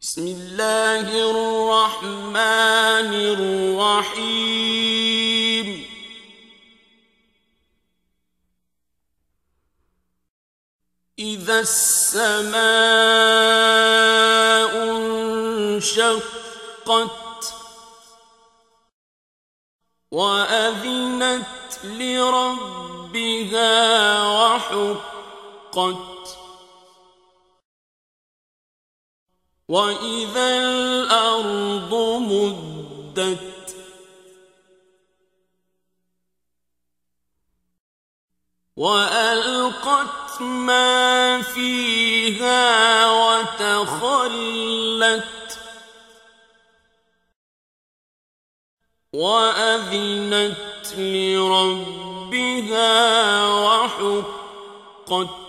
بسم الله الرحمن الرحيم. إذا السماء انشقت وأذنت لربها وحقت وإذا الأرض مدت وألقت ما فيها وتخلت وأذنت لربها وحقت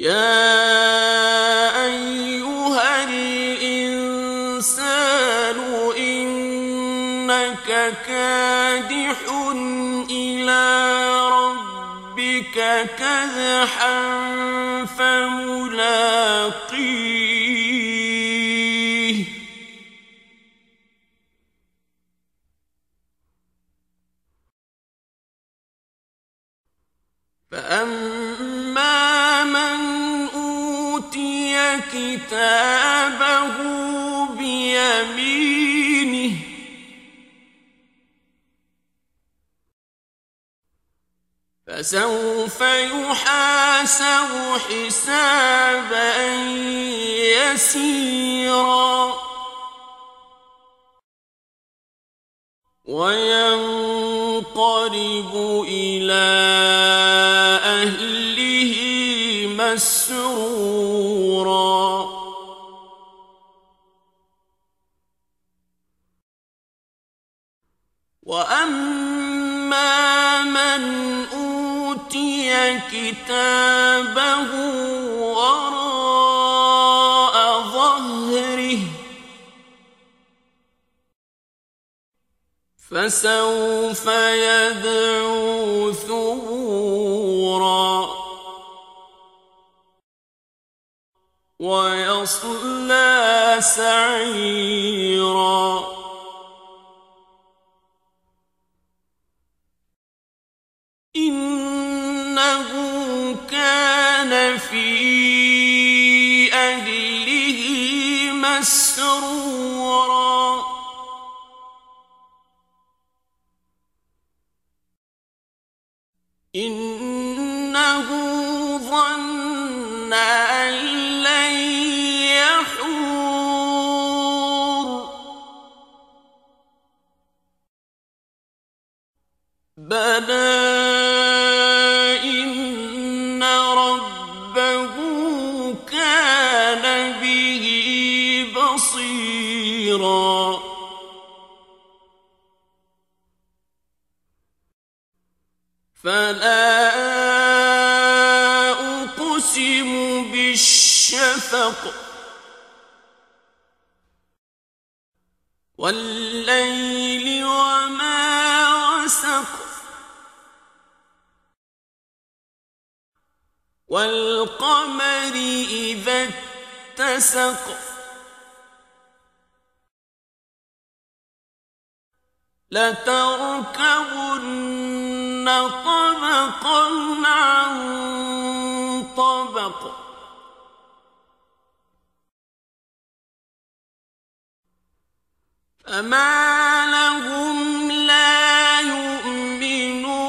يا أيها الإنسان إنك كادح إلى ربك كدحا فملاقيه فأما كتابه بيمينه. فسوف يحاسب حسابا يسيرا. وينقلب إلى أهله مسرورا. من أوتي كتابه وراء ظهره. فسوف يدعو ثبورا ويصلى سعيرا. في أهله مسرورا إنه ظن أن لن يحور بلى بصيرا فلا أقسم بالشفق والليل وما وسق والقمر إذا اتسق. لتركبن طبقا عن طبق. فما لهم لا يؤمنون.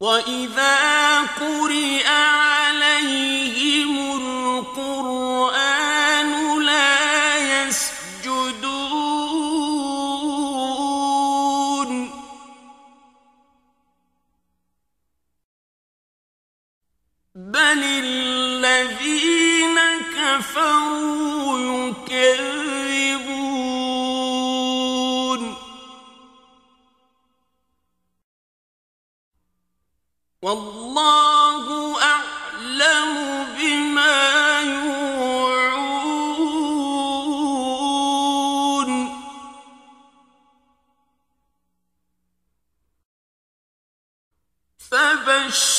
وإذا قرئ الذين كفروا يكذبون. والله أعلم بما يوعون. فبشرهم